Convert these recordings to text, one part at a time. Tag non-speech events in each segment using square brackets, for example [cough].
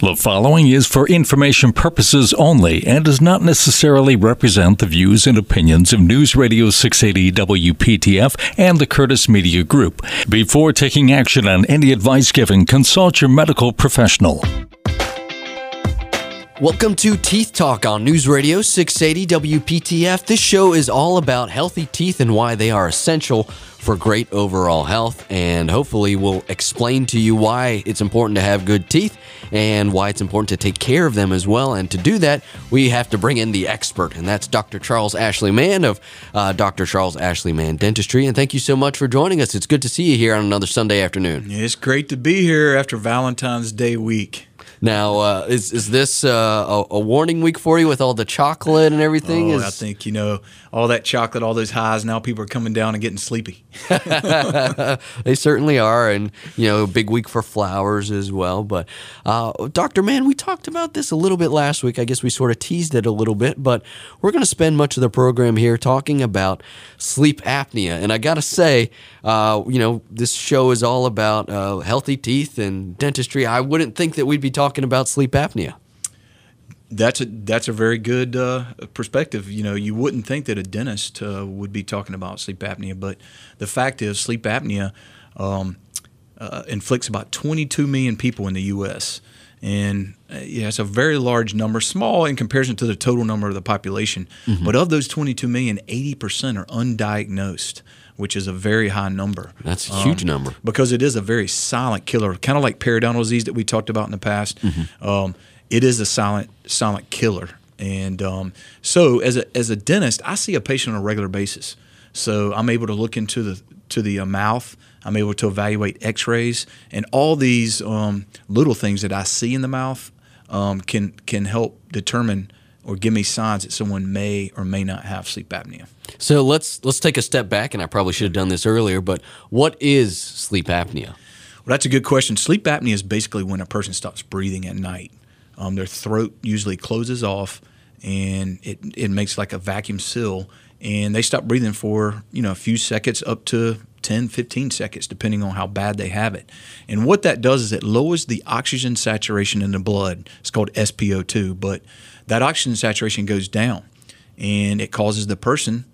The following is for information purposes only and does not necessarily represent the views and opinions of News Radio 680 WPTF and the Curtis Media Group. Before taking action on any advice given, consult your medical professional. Welcome to Teeth Talk on News Radio 680 WPTF. This show is all about healthy teeth and why they are essential for great overall health. And hopefully, we'll explain to you why it's important to have good teeth and why it's important to take care of them as well. And to do that, we have to bring in the expert, and that's Dr. Charles Ashley Mann of uh, Dr. Charles Ashley Mann Dentistry. And thank you so much for joining us. It's good to see you here on another Sunday afternoon. It's great to be here after Valentine's Day week. Now, uh, is is this uh, a, a, warning week for you with all the chocolate and everything? Oh, is... I think you know all that chocolate, all those highs. Now people are coming down and getting sleepy. [laughs] [laughs] they certainly are, and you know, big week for flowers as well. But uh, Doctor Mann, we talked about this a little bit last week. I guess we sort of teased it a little bit, but we're going to spend much of the program here talking about sleep apnea. And I got to say, uh, you know, this show is all about uh, healthy teeth and dentistry. I wouldn't think that we'd be talking about sleep apnea. That's a that's a very good uh, perspective. You know, you wouldn't think that a dentist uh, would be talking about sleep apnea, but the fact is, sleep apnea um, uh, inflicts about 22 million people in the U.S. And uh, yeah, it's a very large number, small in comparison to the total number of the population. Mm-hmm. But of those 22 million, 80% are undiagnosed which is a very high number. That's a huge um, number because it is a very silent killer, kind of like periodontal disease that we talked about in the past. Mm-hmm. Um, it is a silent silent killer, and um, so as a as a dentist, I see a patient on a regular basis. So I'm able to look into the to the uh, mouth. I'm able to evaluate X-rays and all these um, little things that I see in the mouth um, can can help determine or give me signs that someone may or may not have sleep apnea. So let's let's take a step back, and I probably should have done this earlier. But what is sleep apnea? Well, that's a good question. Sleep apnea is basically when a person stops breathing at night. Um, their throat usually closes off, and it it makes like a vacuum seal, and they stop breathing for you know a few seconds up to 10, 15 seconds, depending on how bad they have it. And what that does is it lowers the oxygen saturation in the blood. It's called SpO2, but that oxygen saturation goes down and it causes the person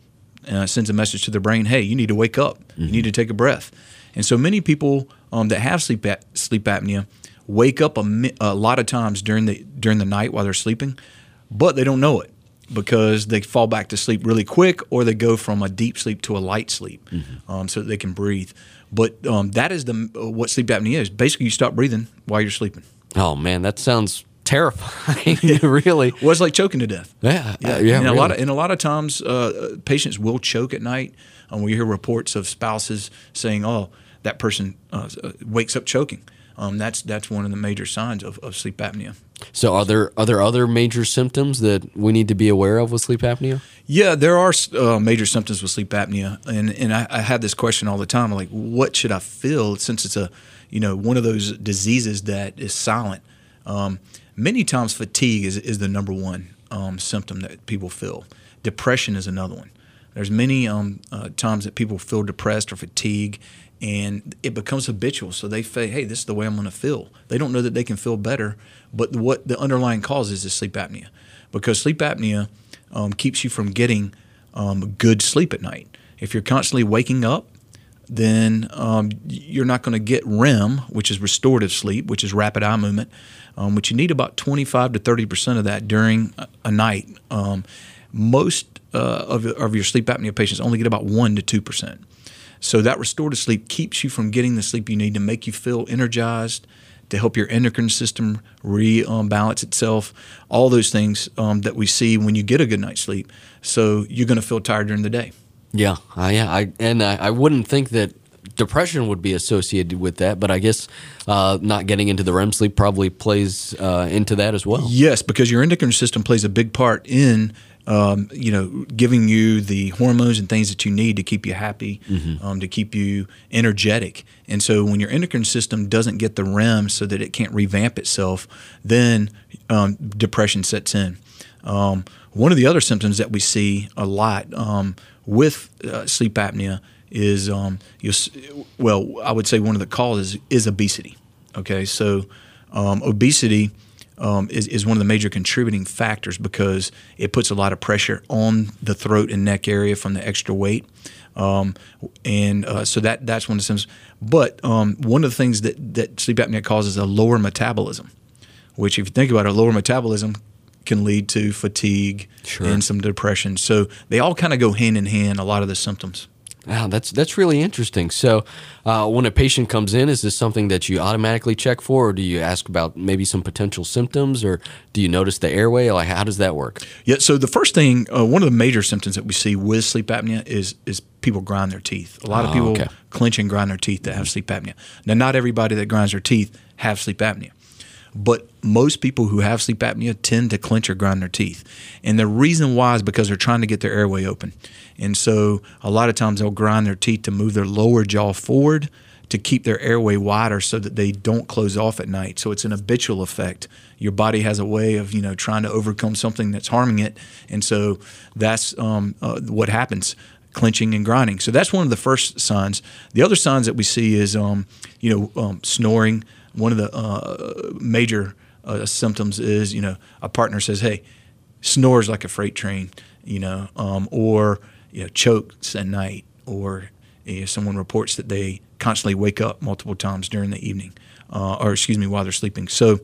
uh, sends a message to their brain hey you need to wake up mm-hmm. you need to take a breath and so many people um, that have sleep ap- sleep apnea wake up a, a lot of times during the during the night while they're sleeping but they don't know it because they fall back to sleep really quick or they go from a deep sleep to a light sleep mm-hmm. um, so that they can breathe but um, that is the uh, what sleep apnea is basically you stop breathing while you're sleeping oh man that sounds terrifying. [laughs] really, well, it's like choking to death. Yeah, yeah. Uh, yeah and really. a lot of and a lot of times, uh, patients will choke at night. Um, we hear reports of spouses saying, "Oh, that person uh, uh, wakes up choking." Um, that's that's one of the major signs of, of sleep apnea. So, are there are there other major symptoms that we need to be aware of with sleep apnea? Yeah, there are uh, major symptoms with sleep apnea, and and I, I have this question all the time, like, what should I feel since it's a you know one of those diseases that is silent. Um, Many times, fatigue is, is the number one um, symptom that people feel. Depression is another one. There's many um, uh, times that people feel depressed or fatigue, and it becomes habitual. So they say, "Hey, this is the way I'm going to feel." They don't know that they can feel better, but what the underlying cause is is sleep apnea, because sleep apnea um, keeps you from getting um, good sleep at night. If you're constantly waking up, then um, you're not going to get REM, which is restorative sleep, which is rapid eye movement um, but you need about 25 to 30 percent of that during a, night. Um, most uh, of, of your sleep apnea patients only get about one to two percent. So that restorative sleep keeps you from getting the sleep you need to make you feel energized, to help your endocrine system rebalance itself. All those things um, that we see when you get a good night's sleep. So you're going to feel tired during the day. Yeah, uh, yeah, I, and I, I wouldn't think that depression would be associated with that, but I guess uh, not getting into the REM sleep probably plays uh, into that as well. Yes, because your endocrine system plays a big part in. Um, you know, giving you the hormones and things that you need to keep you happy, mm-hmm. um, to keep you energetic. And so, when your endocrine system doesn't get the REM so that it can't revamp itself, then um, depression sets in. Um, one of the other symptoms that we see a lot um, with uh, sleep apnea is um, well, I would say one of the causes is obesity. Okay, so um, obesity um, is, is one of the major contributing factors because it puts a lot of pressure on the throat and neck area from the extra weight. Um, and uh, so that that's one of the symptoms. But um, one of the things that, that sleep apnea causes a lower metabolism, which, if you think about it, a lower metabolism can lead to fatigue Sure. and some depression. So they all kind of go hand in hand. A lot of the symptoms. Wow, that's that's really interesting. So, uh, when a patient comes in, is this something that you automatically check for, or do you ask about maybe some potential symptoms, or do you notice the airway? Like, how does that work? Yeah. So the first thing, uh, one of the major symptoms that we see with sleep apnea is is people grind their teeth. A lot of Oh, people okay. clench and grind their teeth that have sleep apnea. Now, not everybody that grinds their teeth have sleep apnea, but most people who have sleep apnea tend to clench or grind their teeth. And the reason why is because they're trying to get their airway open. And so a lot of times they'll grind their teeth to move their lower jaw forward to keep their airway wider so that they don't close off at night. So it's an habitual effect. Your body has a way of, you know, trying to overcome something that's harming it. And so that's um, uh, what happens clenching and grinding. So that's one of the first signs. The other signs that we see is, um, you know, um, snoring. One of the uh, major uh, symptoms is, you know, a partner says, "Hey, snores like a freight train," you know, um, or you know, chokes at night, or you know, someone reports that they constantly wake up multiple times during the evening, uh, or excuse me, while they're sleeping. So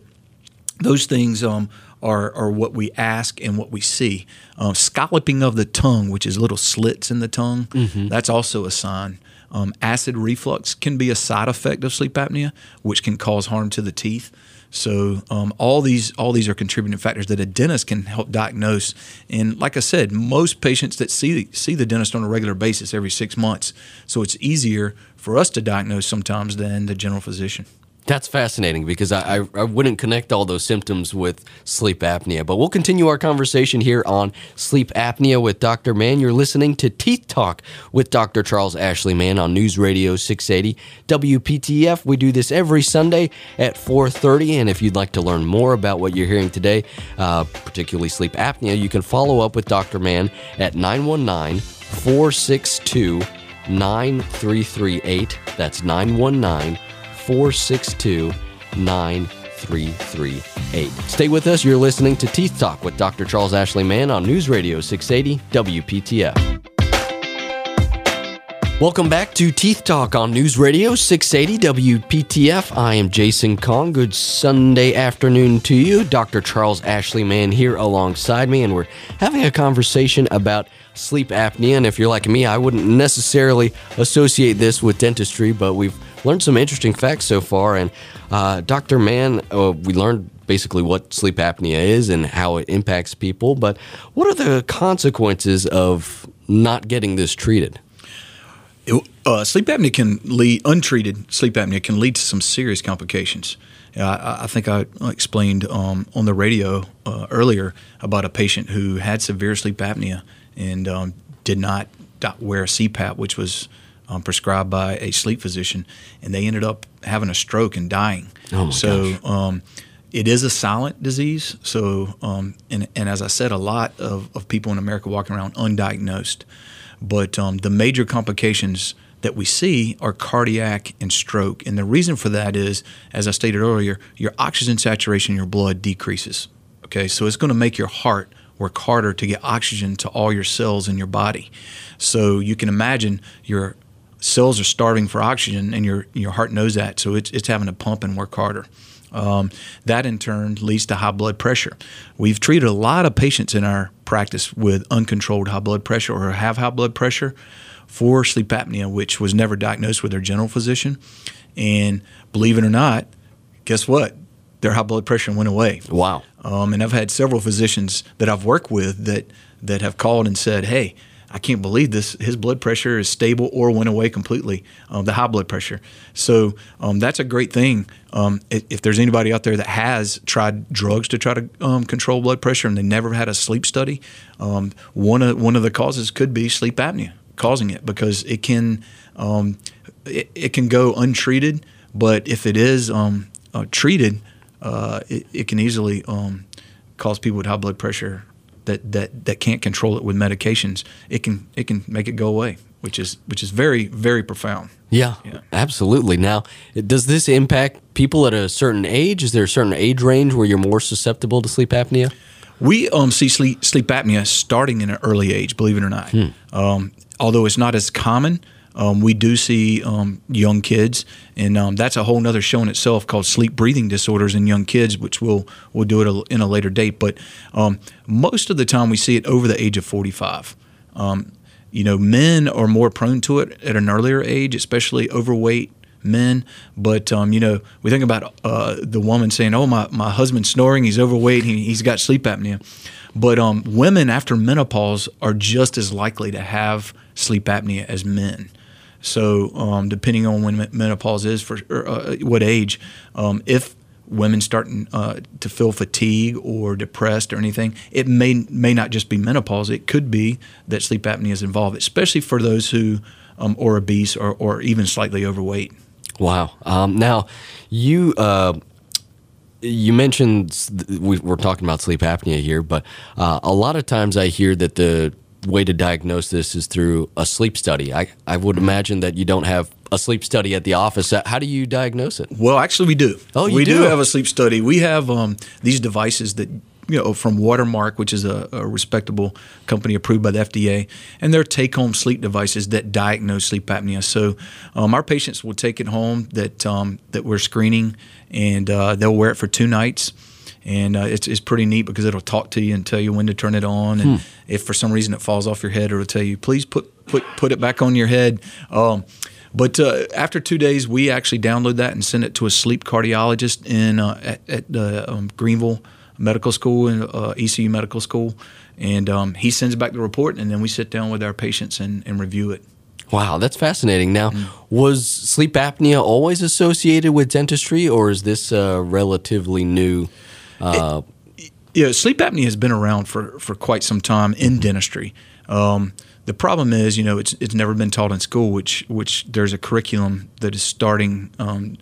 those things um, are, are what we ask and what we see. Um, scalloping of the tongue, which is little slits in the tongue, that's also a sign. Um, acid reflux can be a side effect of sleep apnea, which can cause harm to the teeth. So um, all these all these are contributing factors that a dentist can help diagnose. And like I said, most patients that see see the dentist on a regular basis every six months, so it's easier for us to diagnose sometimes than the general physician. That's fascinating because I, I, I wouldn't connect all those symptoms with sleep apnea. But we'll continue our conversation here on sleep apnea with Dr. Mann. You're listening to Teeth Talk with Dr. Charles Ashley Mann on News Radio 680 WPTF. We do this every Sunday at 4:30. And if you'd like to learn more about what you're hearing today, uh, particularly sleep apnea, you can follow up with Dr. Mann at 919 462 9338. That's 919 462 9338. Stay with us. You're listening to Teeth Talk with Dr. Charles Ashley Mann on News Radio 680 WPTF. Welcome back to Teeth Talk on News Radio 680 WPTF. I am Jason Kong. Good Sunday afternoon to you. Dr. Charles Ashley Mann here alongside me, and we're having a conversation about sleep apnea. And if you're like me, I wouldn't necessarily associate this with dentistry, but we've learned some interesting facts so far. And uh, Dr. Mann, uh, we learned basically what sleep apnea is and how it impacts people. But what are the consequences of not getting this treated? Uh, sleep apnea can lead untreated sleep apnea can lead to some serious complications. Uh, I, I think I explained um, on the radio uh, earlier about a patient who had severe sleep apnea and um, did not wear a CPAP, which was um, prescribed by a sleep physician, and they ended up having a stroke and dying. Oh my so gosh. um, it is a silent disease. So, um, and, and as I said, a lot of, of people in America walking around undiagnosed. But um, the major complications that we see are cardiac and stroke. And the reason for that is, as I stated earlier, your oxygen saturation in your blood decreases. Okay, so it's going to make your heart work harder to get oxygen to all your cells in your body. So you can imagine your cells are starving for oxygen, and your your heart knows that, so it's it's having to pump and work harder. Um, that in turn leads to high blood pressure. We've treated a lot of patients in our practice with uncontrolled high blood pressure or have high blood pressure for sleep apnea, which was never diagnosed with their general physician. And believe it or not, guess what? Their high blood pressure went away. Wow. Um, and I've had several physicians that I've worked with that that have called and said, "Hey, I can't believe this. His blood pressure is stable or went away completely. Um, the high blood pressure. So um, that's a great thing. Um, if, if there's anybody out there that has tried drugs to try to um, control blood pressure and they never had a sleep study, um, one of one of the causes could be sleep apnea causing it because it can um, it, it can go untreated, but if it is uh, treated, uh, it, it can easily cause people with high blood pressure that that that can't control it with medications, it can it can make it go away, which is which is very very profound. Yeah, Yeah. absolutely. Now, does this impact people at a certain age? Is there a certain age range where you're more susceptible to sleep apnea? We um, see sleep, sleep apnea starting in an early age, believe it or not. Um, although it's not as common, um, we do see um, young kids, and um, that's a whole other show in itself called sleep breathing disorders in young kids, which we'll we'll do it a, in a later date. But um, most of the time, we see it over the age of forty five. Um, you know, men are more prone to it at an earlier age, especially overweight men. But um, you know, we think about uh, the woman saying, "Oh, my, my husband's snoring. He's overweight. He, he's got sleep apnea." But um, women after menopause are just as likely to have sleep apnea as men. So um, depending on when menopause is for or, uh, what age, um, if women starting uh, to feel fatigue or depressed or anything, it may may not just be menopause. It could be that sleep apnea is involved, especially for those who um, are obese or, or even slightly overweight. Wow. Um, now, you uh, you mentioned we, we're talking about sleep apnea here, but uh, a lot of times I hear that the way to diagnose this is through a sleep study. I, I would imagine that you don't have a sleep study at the office. How do you diagnose it? Well, actually, we do. Oh, you we do? have a sleep study. We have um, these devices that you know from Watermark, which is a, a respectable company approved by the FDA, and they're take-home sleep devices that diagnose sleep apnea. So um, our patients will take it home that um, that we're screening, and uh, they'll wear it for two nights. And uh, it's, it's pretty neat because it'll talk to you and tell you when to turn it on. And if for some reason it falls off your head, it'll tell you, please put put put it back on your head. Um, but uh, after two days, we actually download that and send it to a sleep cardiologist in uh, at, at the um, Greenville Medical School and uh, ECU Medical School, and um, he sends back the report, and then we sit down with our patients and, and review it. Wow, that's fascinating. Now, was sleep apnea always associated with dentistry, or is this uh, relatively new? Uh, Yeah, sleep apnea has been around for, for quite some time in dentistry. Um, the problem is, you know, it's it's never been taught in school, which which there's a curriculum that is starting um,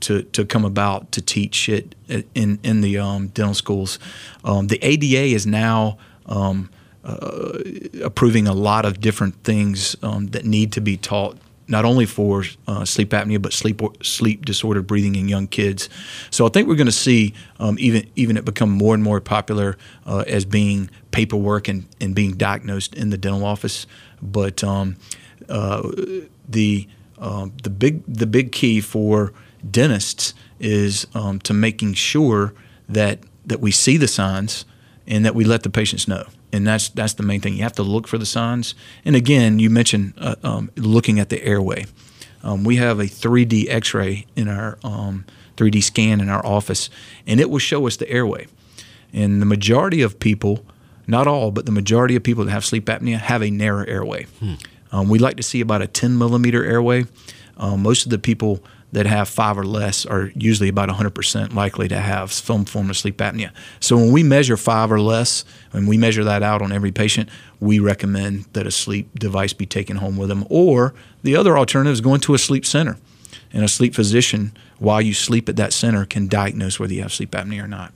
to to come about to teach it in in the um, dental schools. Um, the ADA is now um, uh, approving a lot of different things um, that need to be taught not only for uh, sleep apnea but sleep sleep disordered breathing in young kids. So I think we're going to see um, even even it become more and more popular uh, as being paperwork and, and being diagnosed in the dental office. But um, uh, the um, the big the big key for dentists is um, to making sure that that we see the signs and that we let the patients know. And that's that's the main thing. You have to look for the signs. And again, you mentioned uh, um, looking at the airway. Um, we have a 3D X-ray in our um, 3D scan in our office, and it will show us the airway. And the majority of people, not all, but the majority of people that have sleep apnea have a narrow airway. Um, we like to see about a 10 millimeter airway. Um, most of the people that have five or less are usually about 100% likely to have some form of sleep apnea. So when we measure five or less, and we measure that out on every patient, we recommend that a sleep device be taken home with them. Or the other alternative is going to a sleep center. And a sleep physician, while you sleep at that center, can diagnose whether you have sleep apnea or not.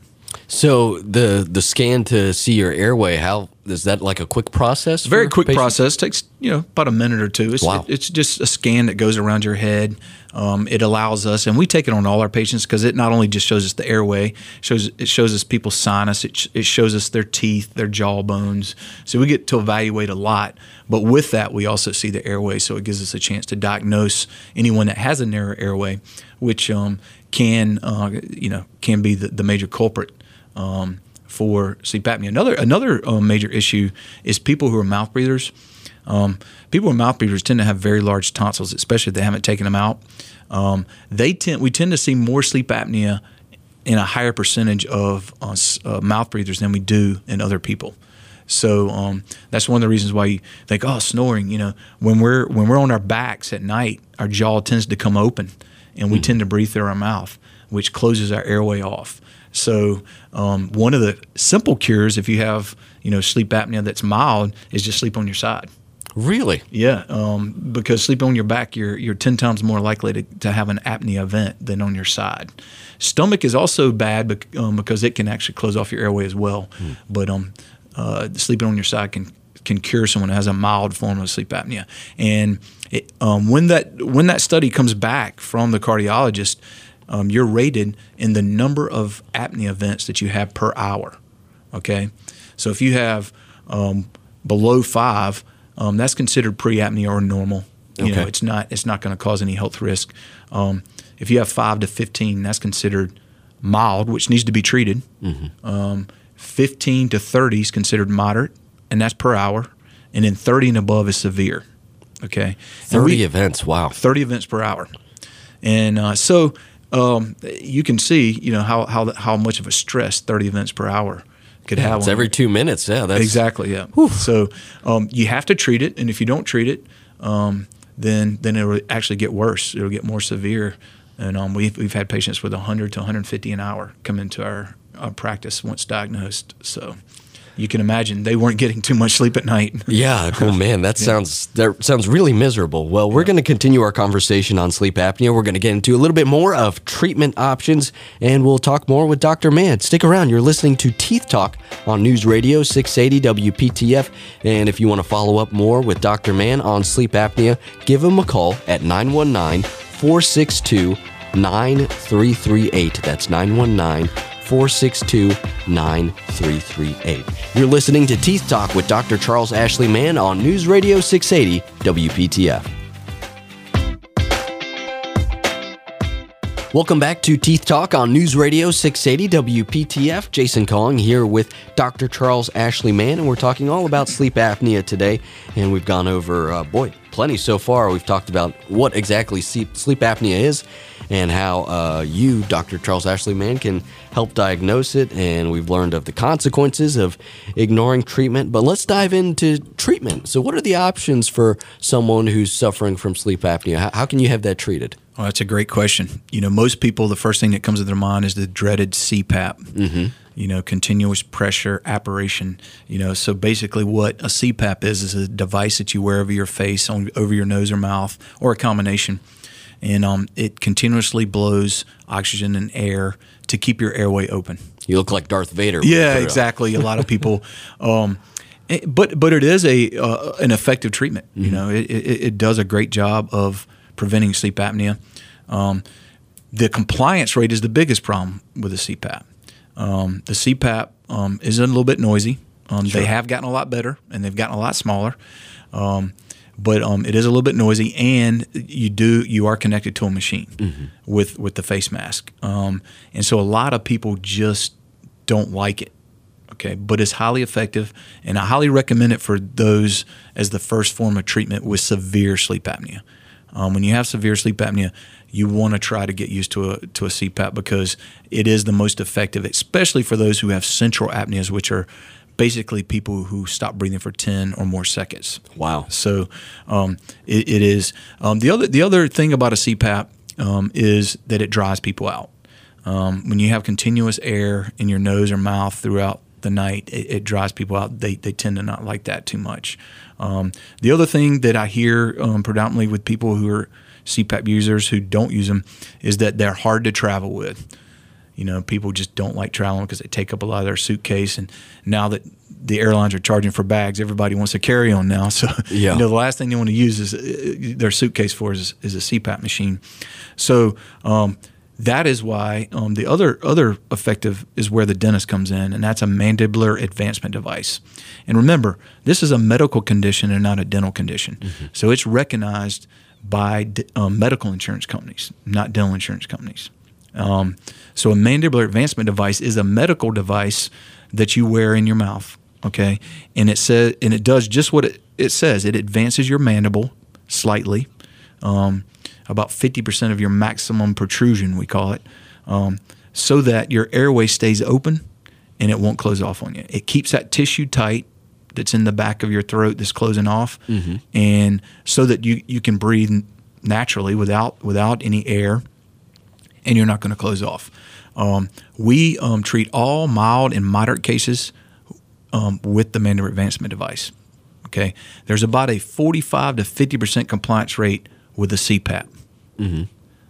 So the the scan to see your airway, how is that like a quick process? Very quick patients? process. Takes you know about a minute or two. It's, Wow. it- it's just a scan that goes around your head. Um, it allows us, and we take it on all our patients because it not only just shows us the airway, shows it shows us people's sinus. It, it shows us their teeth, their jaw bones. So we get to evaluate a lot. But with that, we also see the airway, so it gives us a chance to diagnose anyone that has a narrow airway, which um, can uh, you know can be the, the major culprit. Um, for sleep apnea. Another another uh, major issue is people who are mouth breathers. Um, people who are mouth breathers tend to have very large tonsils, especially if they haven't taken them out. Um, they tend we tend to see more sleep apnea in a higher percentage of uh, uh, mouth breathers than we do in other people. So um, that's one of the reasons why you think, oh, snoring. You know, when we're when we're on our backs at night, our jaw tends to come open, and we tend to breathe through our mouth, which closes our airway off. So um, one of the simple cures, if you have you know sleep apnea that's mild, is just sleep on your side. Really? Yeah, um, because sleeping on your back, you're you're ten times more likely to, to have an apnea event than on your side. Stomach is also bad bec- um, because it can actually close off your airway as well. But um, uh, sleeping on your side can can cure someone who has a mild form of sleep apnea. And it, um, when that when that study comes back from the cardiologist, um, you're rated in the number of apnea events that you have per hour. Okay, so if you have um, below five, um, that's considered pre-apnea or normal. You Okay. know, it's not it's not going to cause any health risk. Um, if you have five to fifteen, that's considered mild, which needs to be treated. Um, Fifteen to thirty is considered moderate, and that's per hour. And then thirty and above is severe. Okay, Thirty we- events. Wow. 30 events per hour. And uh, so um, you can see, you know, how, how, how much of a stress 30 events per hour could have. It's every two minutes. Yeah. That's Exactly, yeah. So um, you have to treat it. And if you don't treat it, um, then, then it'll actually get worse. It'll get more severe. And um, we've, we've had patients with 100 to 150 an hour come into our, our practice once diagnosed. So you can imagine they weren't getting too much sleep at night. [laughs] Yeah. Oh man, that sounds that sounds really miserable. Well, we're going to continue our conversation on sleep apnea. We're going to get into a little bit more of treatment options, and we'll talk more with Dr. Mann. Stick around. You're listening to Teeth Talk on News Radio 680 WPTF. And if you want to follow up more with Dr. Mann on sleep apnea, give him a call at 919 462 9338. That's 919 462 9338. You're listening to Teeth Talk with Dr. Charles Ashley Mann on News Radio 680 WPTF. Welcome back to Teeth Talk on News Radio 680 WPTF. Jason Kong here with Dr. Charles Ashley Mann, and we're talking all about sleep apnea today. And we've gone over, uh, boy, plenty so far. We've talked about what exactly sleep, sleep apnea is and how uh, you, Dr. Charles Ashley Mann, can help diagnose it. And we've learned of the consequences of ignoring treatment. But let's dive into treatment. So, what are the options for someone who's suffering from sleep apnea? How, how can you have that treated? Oh, that's a great question. You know, most people, the first thing that comes to their mind is the dreaded CPAP. Mm-hmm. You know, continuous pressure apparition. You know, so basically, what a CPAP is is a device that you wear over your face, on, over your nose or mouth, or a combination, and um, it continuously blows oxygen and air to keep your airway open. You look like Darth Vader. Yeah, exactly. A lot of [laughs] people, um, it- but but it is a uh, an effective treatment. You know, it, it, it does a great job of preventing sleep apnea. Um, the compliance rate is the biggest problem with a CPAP. Um, the CPAP um, is a little bit noisy. Um, They have gotten a lot better and they've gotten a lot smaller. Um, but um, it is a little bit noisy, and you do you are connected to a machine with with the face mask, um, and so a lot of people just don't like it. Okay, but it's highly effective, and I highly recommend it for those as the first form of treatment with severe sleep apnea. Um, when you have severe sleep apnea, you want to try to get used to a to a CPAP because it is the most effective, especially for those who have central apneas, which are basically people who stop breathing for ten or more seconds. Wow. So um, it, it is. Um, the other the other thing about a CPAP um, is that it dries people out. Um, when you have continuous air in your nose or mouth throughout the night, it, it dries people out. They, they tend to not like that too much. Um, the other thing that I hear um, predominantly with people who are CPAP users who don't use them is that they're hard to travel with. You know, people just don't like traveling because they take up a lot of their suitcase. And now that the airlines are charging for bags, everybody wants a carry on now. [laughs] So, Yeah. you know, the last thing they want to use is uh, their suitcase for is, is a CPAP machine. So, um, that is why um, the other other effective is where the dentist comes in, and that's a mandibular advancement device. And remember, this is a medical condition and not a dental condition, so it's recognized by d- um, medical insurance companies, not dental insurance companies. Um, so a mandibular advancement device is a medical device that you wear in your mouth. Okay, and it says and it does just what it, it says. It advances your mandible slightly, um, about fifty percent of your maximum protrusion, we call it, um, so that your airway stays open and it won't close off on you. It keeps that tissue tight that's in the back of your throat that's closing off, and so that you you can breathe naturally without without any air and you're not going to close off. Um, we um, treat all mild and moderate cases um, with the mandibular advancement device. Okay, there's about a 45 to 50 percent compliance rate with the CPAP,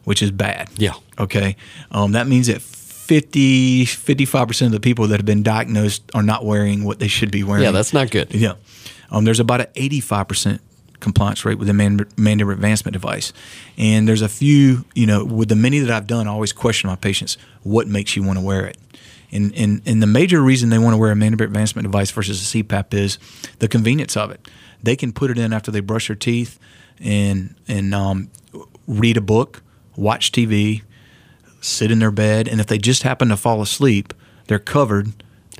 which is bad. Yeah. Okay, um, that means that 50, 55% of the people that have been diagnosed are not wearing what they should be wearing. Yeah, that's not good. Yeah. Um, there's about an 85% compliance rate with the man- mandibular advancement device. And there's a few, you know, with the many that I've done, I always question my patients what makes you want to wear it. And, and, and the major reason they want to wear a mandibular advancement device versus a CPAP is the convenience of it. They can put it in after they brush their teeth and, and um, read a book, watch TV, sit in their bed, and if they just happen to fall asleep, they're covered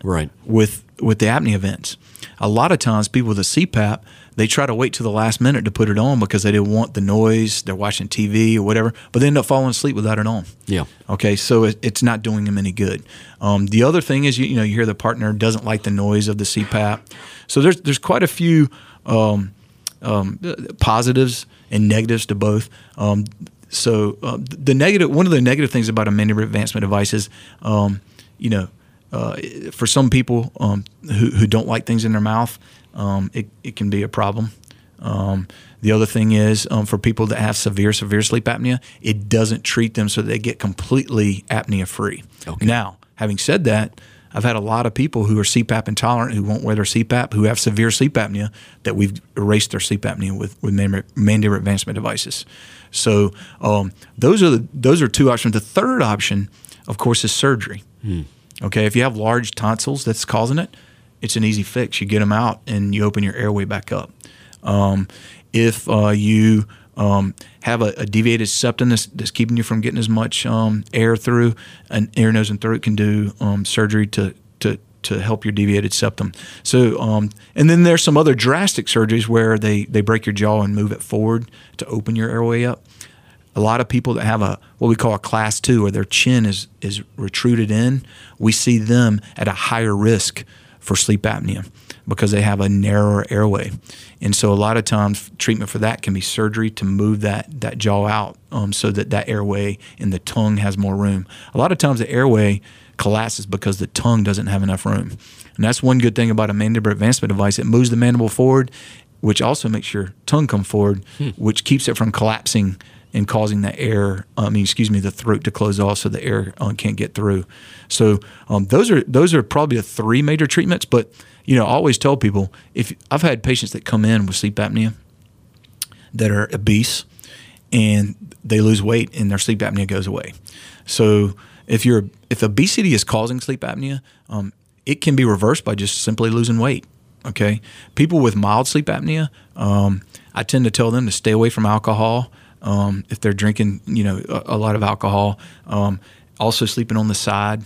Right. with with the apnea events. A lot of times, people with a CPAP they try to wait to the last minute to put it on because they didn't want the noise. They're watching TV or whatever, but they end up falling asleep without it on. Yeah. Okay, so it, it's not doing them any good. Um, the other thing is, you, you know, you hear the partner doesn't like the noise of the CPAP. So there's there's quite a few um, um, positives and negatives to both. Um, so uh, the negative, one of the negative things about a mandibular advancement device is, um, you know, uh, for some people um, who, who don't like things in their mouth, um, it, it can be a problem. Um, the other thing is um, for people that have severe, severe sleep apnea, it doesn't treat them so they get completely apnea free. Okay. Now, having said that, I've had a lot of people who are CPAP intolerant who won't wear their CPAP, who have severe sleep apnea, that we've erased their sleep apnea with with mandibular advancement devices. So um, those are the, those are two options. The third option, of course, is surgery. Okay, if you have large tonsils that's causing it, it's an easy fix. You get them out and you open your airway back up. Um, if uh, you um, have a, a deviated septum that's, that's keeping you from getting as much um, air through, an ear, nose, and throat can do um, surgery to to to help your deviated septum. So, um, and then there's some other drastic surgeries where they they break your jaw and move it forward to open your airway up a lot of people that have a what we call a class two, or their chin is is retruded in, we see them at a higher risk for sleep apnea because they have a narrower airway. And so a lot of times treatment for that can be surgery to move that that jaw out um, so that that airway and the tongue has more room. A lot of times the airway collapses because the tongue doesn't have enough room. And that's one good thing about a mandibular advancement device. It moves the mandible forward, which also makes your tongue come forward, which keeps it from collapsing and causing the air, I mean, excuse me, the throat to close off so the air uh, can't get through. So um, those are those are probably the three major treatments. But you know, I always tell people if I've had patients that come in with sleep apnea that are obese and they lose weight and their sleep apnea goes away. So if you're if obesity is causing sleep apnea, um, it can be reversed by just simply losing weight. Okay, people with mild sleep apnea, um, I tend to tell them to stay away from alcohol. Um, if they're drinking, you know, a, a lot of alcohol, um, also sleeping on the side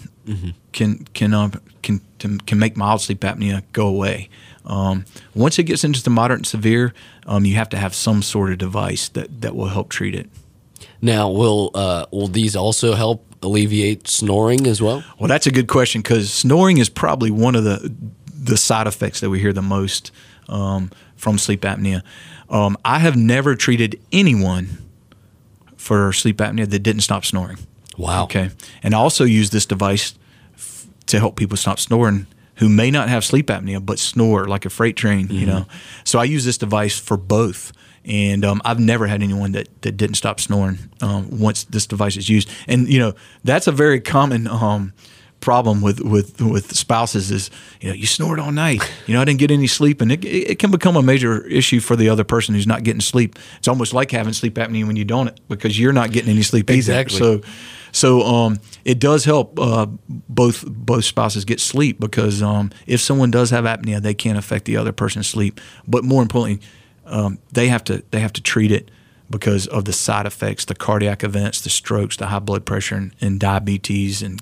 can can um, can can make mild sleep apnea go away. Um, once it gets into the moderate and severe, um, you have to have some sort of device that, that will help treat it. Now, will uh, will these also help alleviate snoring as well? Well, that's a good question because snoring is probably one of the the side effects that we hear the most um, from sleep apnea. Um, I have never treated anyone for sleep apnea that didn't stop snoring. Wow. Okay, and I also use this device f- to help people stop snoring who may not have sleep apnea but snore like a freight train. You know, so I use this device for both. And um, I've never had anyone that, that didn't stop snoring um, once this device is used. And you know that's a very common um, problem with, with with spouses is you know you snored all night. You know I didn't get any sleep, and it, it can become a major issue for the other person who's not getting sleep. It's almost like having sleep apnea when you don't because you're not getting any sleep either. Exactly. So so um, it does help uh, both both spouses get sleep because um, if someone does have apnea, they can affect the other person's sleep. But more importantly, um, they have to they have to treat it because of the side effects, the cardiac events, the strokes, the high blood pressure, and, and diabetes, and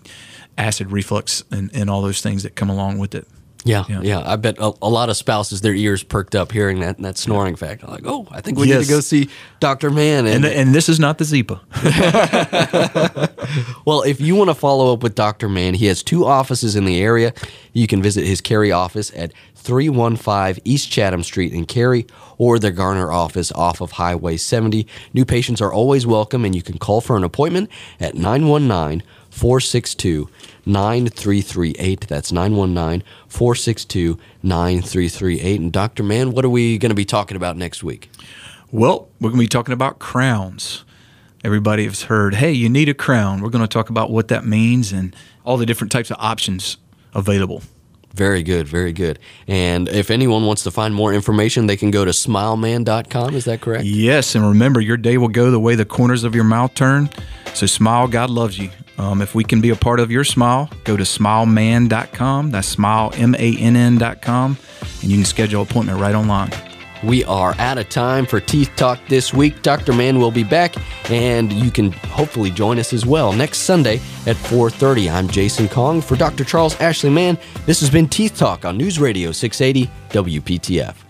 acid reflux, and, and all those things that come along with it. Yeah, yeah. Yeah. I bet a, a lot of spouses, their ears perked up hearing that that snoring fact. Like, oh, I think we need to go see Doctor Mann. And and this is not the Zipa. [laughs] Well, if you want to follow up with Dr. Mann, he has two offices in the area. You can visit his Cary office at 315 East Chatham Street in Cary or the Garner office off of Highway 70. New patients are always welcome, and you can call for an appointment at 919 462 9338. That's 919 462 9338. And Dr. Mann, what are we going to be talking about next week? Well, we're going to be talking about crowns. everybody has heard, hey, you need a crown. We're going to talk about what that means and all the different types of options available. Very good, very good. And if anyone wants to find more information, they can go to smilemann.com. Is that correct? Yes. And remember, your day will go the way the corners of your mouth turn. So smile, God loves you. Um, if we can be a part of your smile, go to smilemann.com. That's smile, M A N N.com. And you can schedule an appointment right online. We are out of time for Teeth Talk this week. Dr. Mann will be back, and you can hopefully join us as well next Sunday at 4.30. I'm Jason Kong. For Dr. Charles Ashley Mann, this has been Teeth Talk on News Radio 680 WPTF.